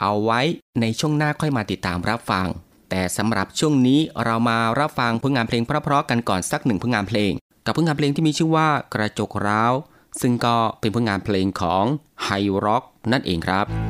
เอาไว้ในช่วงหน้าค่อยมาติดตามรับฟัง แต่สำหรับช่วงนี้เรามารับฟังผลงานเพลงเพราะๆกันก่อนสักหนึ่งผลงานเพลง กับผลงานเพลงที่มีชื่อว่ากระจกร้าว ซึ่งก็เป็นผลงานเพลงของไฮร็อกนั่นเองครับ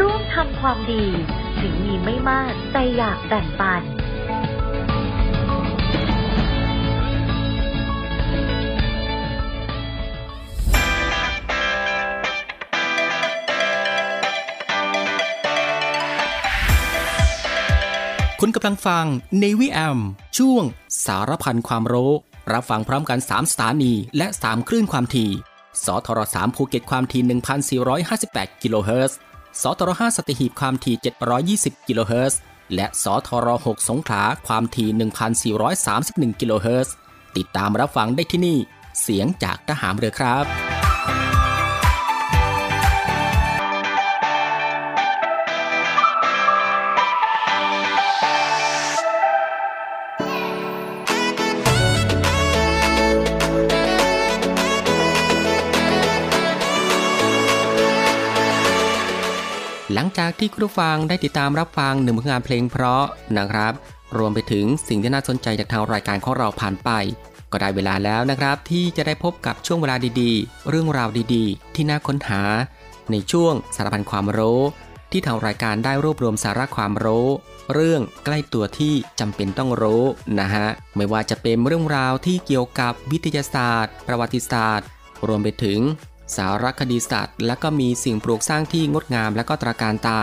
ร่วมทำความดี ถึงมีไม่มากแต่อยากแบ่งปัน คุณกำลังฟัง Navy AM ช่วงสารพันความรู้ รับฟังพร้อมกัน 3 สถานี และ 3 คลื่นความถี่สทร3ภูเก็ตความถี่ 1,458 กิโลเฮิรตซ์ สทร5สัตหีบความถี่ 720 กิโลเฮิรตซ์และสทร6สงขลาความถี่ 1,431 กิโลเฮิรตซ์ติดตามรับฟังได้ที่นี่ เสียงจากทหารเรือครับ หลังจากที่คุณผู้ฟังได้ติดตามรับฟังหนึ่งผลงานเพลงเพราะนะครับ รวมไปถึงสิ่งที่น่าสนใจจากทางรายการของเราผ่านไป ก็ได้เวลาแล้วนะครับ ที่จะได้พบกับช่วงเวลาดีๆ เรื่องราวดีๆ ที่น่าค้นหา ในช่วงสารพันความรู้ ที่ทางรายการได้รวบรวมสาระความรู้ เรื่องใกล้ตัวที่จำเป็นต้องรู้นะฮะไม่ว่าจะเป็นเรื่องราวที่เกี่ยวกับวิทยาศาสตร์ ประวัติศาสตร์ รวมไปถึง สารคดีสัตว์ และก็มีสิ่งปลูกสร้างที่งดงามและก็ตราการตา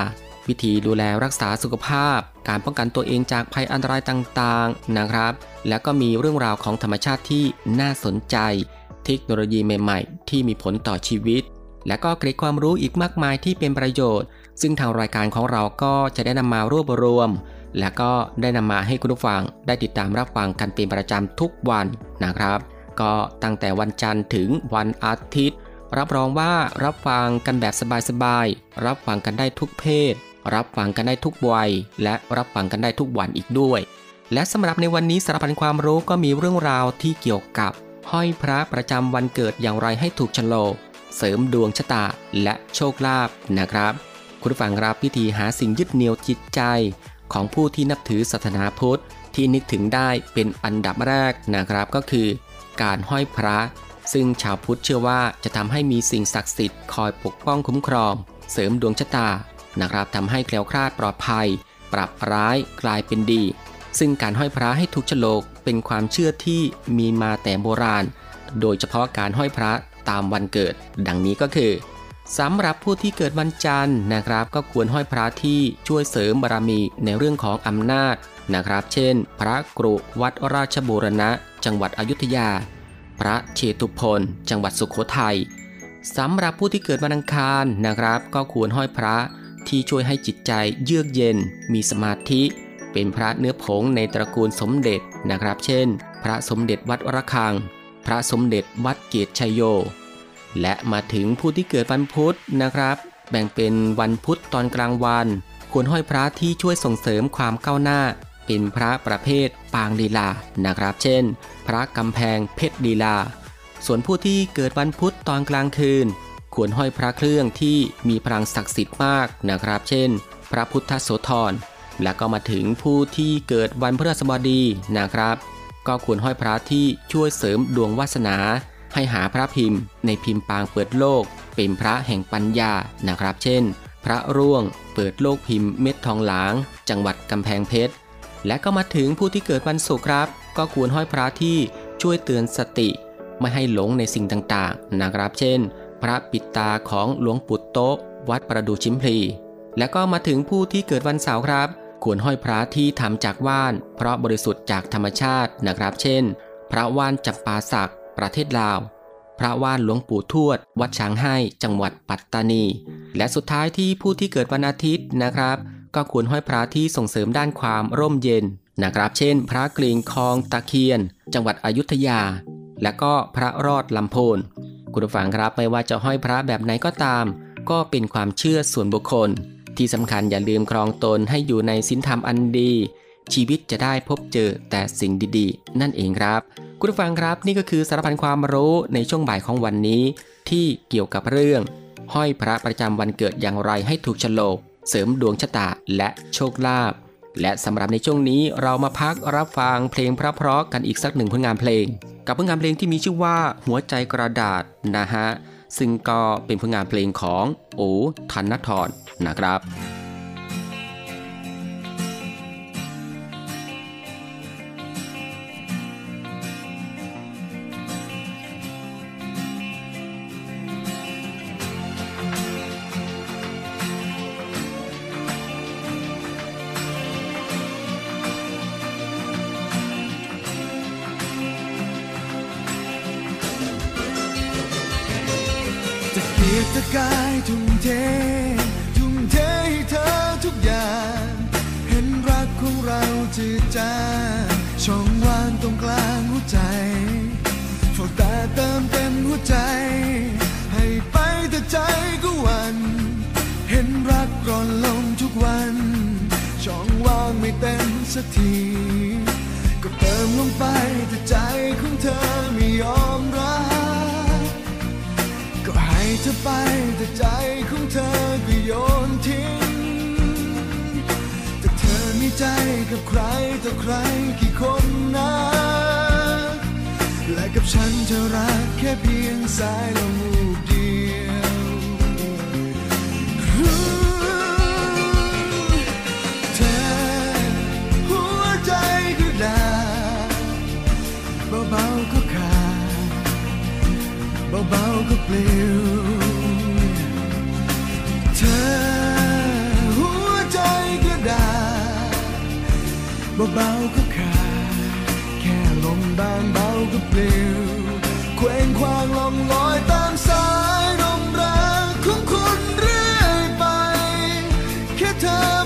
วิธีดูแลรักษาสุขภาพ การป้องกันตัวเองจากภัยอันตรายต่างๆนะครับ แล้วก็มีเรื่องราวของธรรมชาติที่น่าสนใจ เทคโนโลยีใหม่ๆ ที่มีผลต่อชีวิต และก็เกร็ดความรู้อีกมากมายที่เป็นประโยชน์ ซึ่งทางรายการของเราก็จะได้นำมารวบรวม และก็ได้นำมาให้คุณผู้ฟังได้ติดตามรับฟังกันเป็นประจำทุกวันนะครับ ก็ตั้งแต่วันจันทร์ถึงวันอาทิตย์ รับรองว่ารับฟังกันแบบสบายๆ รับฟังกันได้ทุกเพศ รับฟังกันได้ทุกวัย และรับฟังกันได้ทุกวันอีกด้วย และสำหรับในวันนี้สารพันความรู้ก็มีเรื่องราวที่เกี่ยวกับ ห้อยพระประจำวันเกิดอย่างไรให้ถูกชะโล เสริมดวงชะตาและโชคลาภนะครับ คุณฟังรับพิธีหาสิ่งยึดเหนี่ยวจิตใจ ของผู้ที่นับถือศาสนาพุทธที่นึกถึงได้เป็นอันดับแรกนะครับก็คือ การห้อยพระ ซึ่งชาวพุทธเชื่อว่าจะทำให้มีสิ่งศักดิ์สิทธิ์คอยปกป้องคุ้มครอง เสริมดวงชะตานะครับทำให้แคล้วคลาดปลอดภัย ปรับร้ายกลายเป็นดี ซึ่งการห้อยพระให้ถูกชโลกเป็นความเชื่อที่มีมาแต่โบราณ โดยเฉพาะการห้อยพระตามวันเกิด ดังนี้ก็คือสำหรับผู้ที่เกิดวันจันทร์นะครับ ก็ควรห้อยพระที่ช่วยเสริมบารมีในเรื่องของอำนาจนะครับ เช่น พระกรุวัดราชบูรณะ จังหวัดอยุธยา พระเชตุพนจังหวัดสุขโขทัยสำหรับผู้ที่เกิดวันอังคารนะครับ ก็ควรห้อยพระที่ช่วยให้จิตใจเยือกเย็น มีสมาธิ เป็นพระเนื้อผงในตระกูลสมเด็จนะครับ เช่น พระสมเด็จวัดระฆัง พระสมเด็จวัดเกตชัยโย และมาถึงผู้ที่เกิดวันพุธนะครับ แบ่งเป็นวันพุธตอนกลางวัน ควรห้อยพระที่ช่วยส่งเสริมความก้าวหน้า เป็นพระประเภทปางลีลานะครับ เช่น พระกำแพงเพชรลีลา ส่วนผู้ที่เกิดวันพุธตอนกลางคืน ควรห้อยพระเครื่องที่มีพลังศักดิ์สิทธิ์มากนะครับ เช่น พระพุทธโสธรและก็มาถึงผู้ที่เกิดวันพฤหัสบดีนะครับ ก็ควรห้อยพระที่ช่วยเสริมดวงวาสนา ให้หาพระพิมพ์ ในพิมพ์ปางเปิดโลก เป็นพระแห่งปัญญานะครับ เช่น พระร่วงเปิดโลกพิมพ์เม็ดทองหลาง จังหวัดกำแพงเพชร และก็มาถึงผู้ที่เกิดวันศุกร์ครับ ก็ควรห้อยพระที่ช่วยเตือนสติ ไม่ให้หลงในสิ่งต่างๆนะครับ เช่น พระปิดตาของหลวงปู่โต๊ะ วัดประดูชิมพลี และก็มาถึงผู้ที่เกิดวันเสาร์ครับ ควรห้อยพระที่ทำจากว่าน เพราะบริสุทธิ์จากธรรมชาตินะครับ เช่น พระว่านจำปาสักประเทศลาว พระว่านหลวงปู่ทวด วัดช้างให้จังหวัดปัตตานี และสุดท้ายที่ผู้ที่เกิดวันอาทิตย์นะครับ ก็ควรห้อยพระที่ส่งเสริมด้านความร่มเย็นนะครับ เช่น พระกริ่งคลองตะเคียน จังหวัดอยุธยา และก็พระรอดลำโพนคุณผู้ฟังครับไม่ว่าจะห้อยพระแบบไหนก็ตาม ก็เป็นความเชื่อส่วนบุคคล ที่สำคัญอย่าลืมครองตนให้อยู่ในศีลธรรมอันดี ชีวิตจะได้พบเจอแต่สิ่งดีๆ นั่นเองครับ คุณผู้ฟังครับนี่ก็คือสารพันความรู้ในช่วงบ่ายของวันนี้ ที่เกี่ยวกับเรื่อง ห้อยพระประจำวันเกิดอย่างไรให้ถูกโฉลก เสริมดวงชะตาและโชคลาภและสำหรับในช่วงนี้เรามาพักรับฟังเพลงเพราะๆกันอีกสักหนึ่งผลงานเพลง กับผลงานเพลงที่มีชื่อว่าหัวใจกระดาษนะฮะซึ่งก็เป็นผลงานเพลงของโอธนทรนะครับ กายทุ่มเท ทุ่มเทให้เธอทุกอย่าง เห็นรักของเราจืดจางช่องว่างตรงกลางหัวใจเฝ้าแต่เติมเต็มหัวใจ ให้ไปแต่ใจก็วัน เห็นรักร่อนลงทุกวันช่องว่างไม่เต็มสักที ก็เติมลงไปแต่ใจของเธอไม่ยอม เธอไปแต่ใจของเธอก็โยนทิ้ง แต่เธอมีใจกับใครต่อใครกี่คนนะและกับฉันเธอรักแค่เพียงสายลมวูบเดียว เบาๆก็ปลิวเธอหัวใจก็ได้เบาๆก็ขาดแค่ลมบางเบาก็ปลิวเคว้งคว้างลมลอยตามสายลมแรงของคุณเรื่อยไป แค่เธอ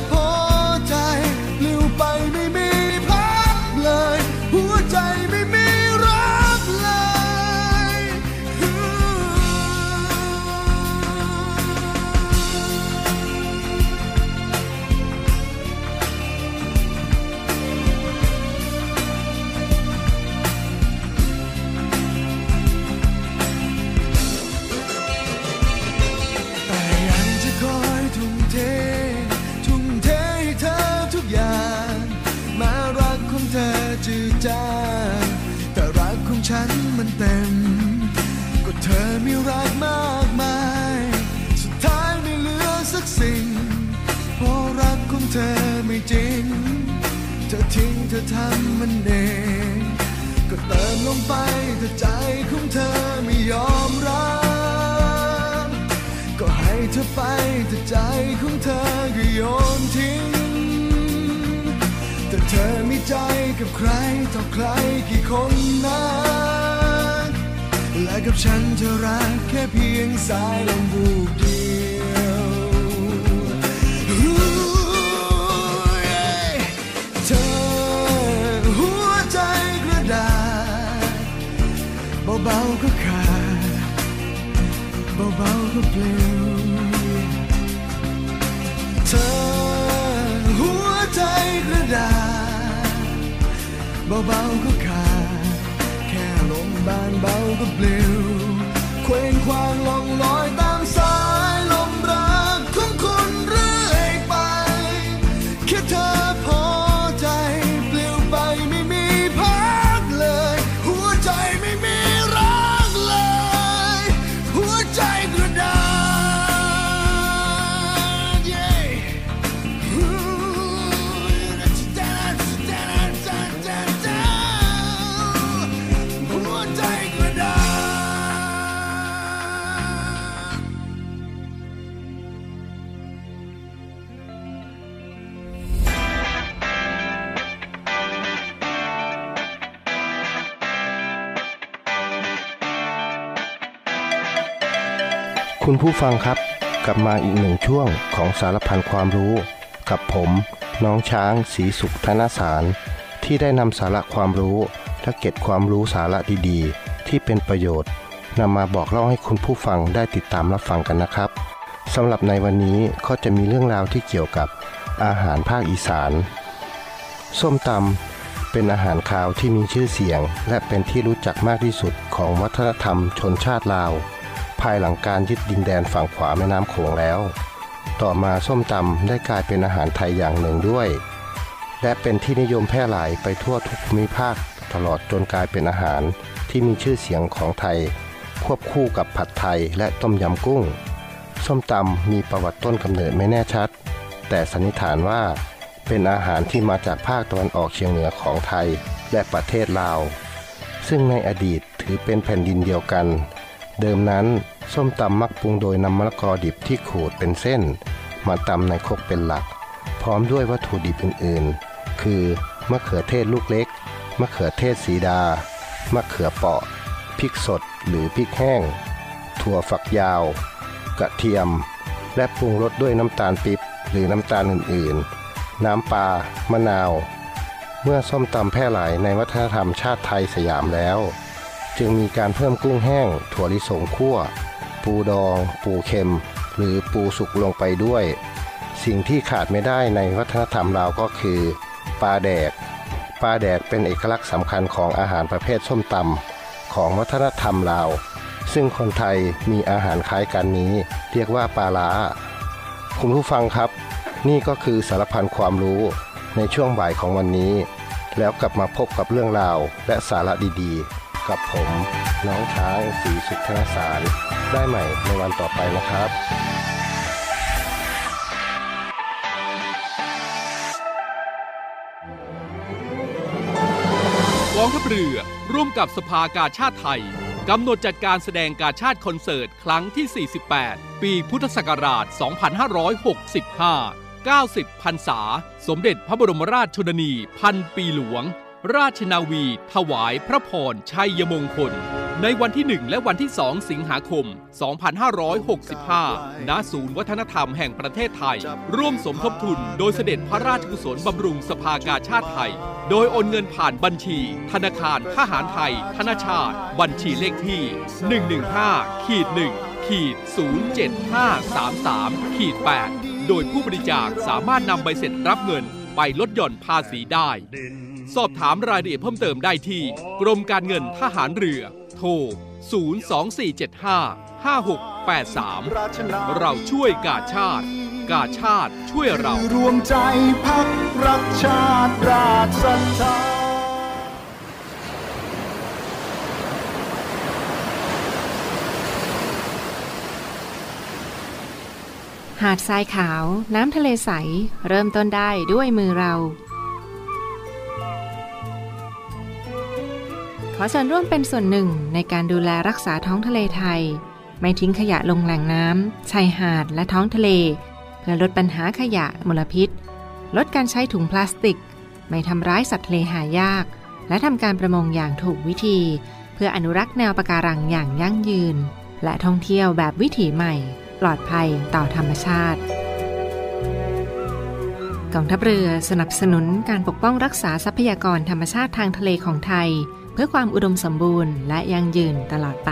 เบาๆก็ขาด แค่ลมบานเบาก็ปลิว คุณผู้ฟังครับ กลับมาอีกหนึ่งช่วงของสารพันความรู้ กับผม น้องช้างสีสุขธนสาร ที่ได้นำสาระความรู้และเก็บความรู้สาระดีๆ ที่เป็นประโยชน์นำมาบอกเล่าให้คุณผู้ฟังได้ติดตามรับฟังกันนะครับสำหรับในวันนี้ก็จะมีเรื่องราวที่เกี่ยวกับอาหารภาคอีสาน ส้มตำเป็นอาหารคาวที่มีชื่อเสียง และเป็นที่รู้จักมากที่สุดของวัฒนธรรมชนชาติลาวายหลังการยึดดินแดนฝั่งขวาแม่น้ำโขงแล้ว ต่อมาส้มตำได้กลายเป็นอาหารไทยอย่างหนึ่งด้วย และเป็นที่นิยมแพร่หลายไปทั่วทุกภูมิภาคตลอดจนกลายเป็นอาหารที่มีชื่อเสียงของไทย ควบคู่กับผัดไทยและต้มยำกุ้ง ส้มตำมีประวัติต้นกำเนิดไม่แน่ชัด แต่สันนิษฐานว่า เป็นอาหารที่มาจากภาคตะวันออกเฉียงเหนือของไทยและประเทศลาว ซึ่งในอดีตถือเป็นแผ่นดินเดียวกัน เดิมนั้น ส้มตำมักปรุงโดยนำมะละกอดิบที่ขูดเป็นเส้น มาตำในครกเป็นหลัก พร้อมด้วยวัตถุดิบอื่นๆ คือมะเขือเทศลูกเล็ก มะเขือเทศสีดา มะเขือเปาะ พริกสดหรือพริกแห้ง ถั่วฝักยาว กระเทียม และปรุงรสด้วยน้ำตาลปิ๊บหรือน้ำตาลอื่นๆ น้ำปลามะนาว เมื่อส้มตำแพร่หลายในวัฒนธรรมชาติไทยสยามแล้ว จึงมีการเพิ่มกุ้งแห้ง ถั่วลิสงคั่ว ปูดอง ปูเค็ม หรือปูสุกลงไปด้วย สิ่งที่ขาดไม่ได้ในวัฒนธรรมลาวก็คือปลาแดกปลาแดกเป็นเอกลักษณ์สำคัญของอาหารประเภทส้มตำของวัฒนธรรมลาว ซึ่งคนไทยมีอาหารคล้ายกันนี้ เรียกว่าปลาล้า คุณผู้ฟังครับ นี่ก็คือสารพันความรู้ในช่วงบ่ายของวันนี้ แล้วกลับมาพบกับเรื่องราวและสาระดีๆ กับผม น้องช้างสีสุทธนสาร ได้ใหม่ในวันต่อไปนะครับกองทัพเรือร่วมกับสภากาชาติไทยกำหนดจัดการแสดงกาชาติคอนเสิร์ต ครั้งที่ 48 ปีพุทธศักราช 2565 90 พรรษา สมเด็จพระบรมราชชนนี พันปีหลวง ราชนาวีถวายพระพรชัยมงคล ในวันที่ 1 และวันที่ 2 สิงหาคม 2565 ณ ศูนย์วัฒนธรรมแห่งประเทศไทย ร่วมสมทบทุนโดยเสด็จพระราชกุศลบำรุงสภากาชาติไทย โดยโอนเงินผ่านบัญชี ธนาคารทหารไทย ธนาชาติ บัญชีเลขที่ 115ขีด1ขีด07533ขีด8โดยผู้บริจาคสามารถนำใบเสร็จรับเงินไปลดหย่อนภาษีได้ สอบถามรายละเอียดเพิ่มเติมได้ที่ กรมการเงินทหารเรือ โทร 02475 5683 เราช่วยกาชาติ กาชาติช่วยเรา รวมใจพักรักชาติราชศรัทธาหาดทรายขาว น้ำทะเลใส เริ่มต้นได้ด้วยมือเรา ขอเชิญร่วมเป็นส่วนหนึ่งในการดูแลรักษาท้องทะเลไทย ไม่ทิ้งขยะลงแหล่งน้ำชายหาดและท้องทะเล เพื่อลดปัญหาขยะมลพิษ ลดการใช้ถุงพลาสติก ไม่ทำร้ายสัตว์ทะเลหายาก และทำการประมงอย่างถูกวิธี เพื่ออนุรักษ์แนวปะการังอย่างยั่งยืน และท่องเที่ยวแบบวิถีใหม่ ปลอดภัยต่อธรรมชาติ กองทัพเรือสนับสนุนการปกป้องรักษาทรัพยากรธรรมชาติทางทะเลของไทย เพื่อความอุดมสมบูรณ์และยั่งยืนตลอดไป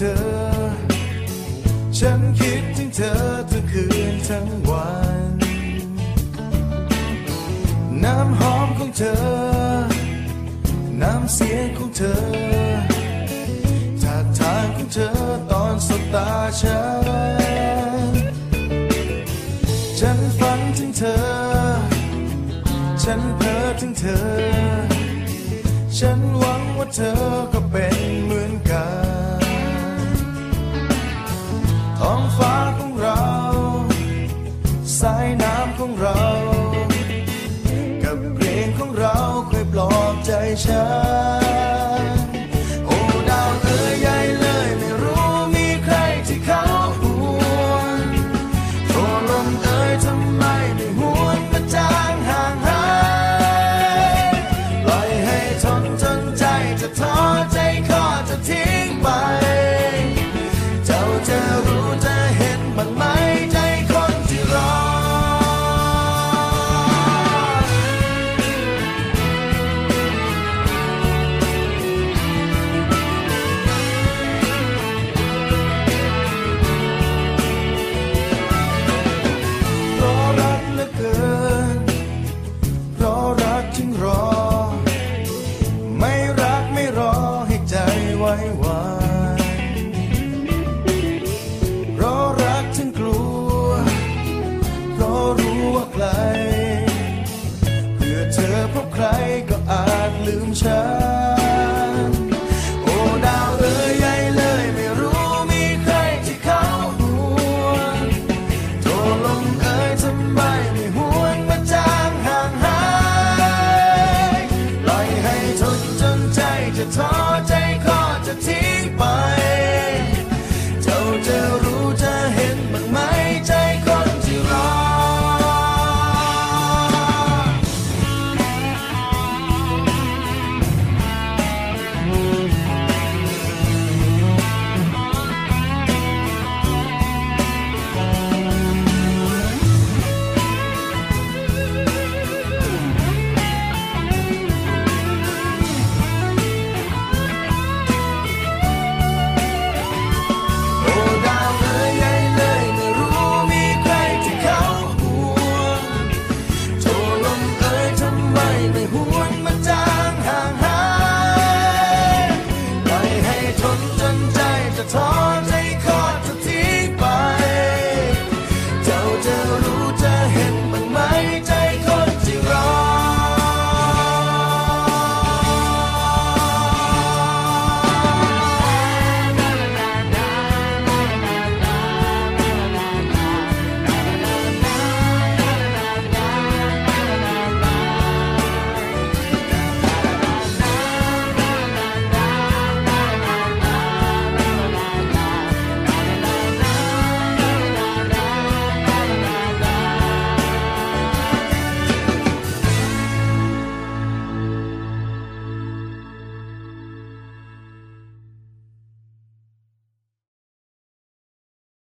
เธอ ฉันคิดถึงเธอทั้งคืนทั้งวัน น้ำหอมของเธอ น้ำเสียงของเธอท่าทางของเธอตอนสบตาฉัน ฉันฝันถึงเธอ ฉันเพ้อถึงเธอ ฉันหวังว่าเธอก็เป็นเหมือน อ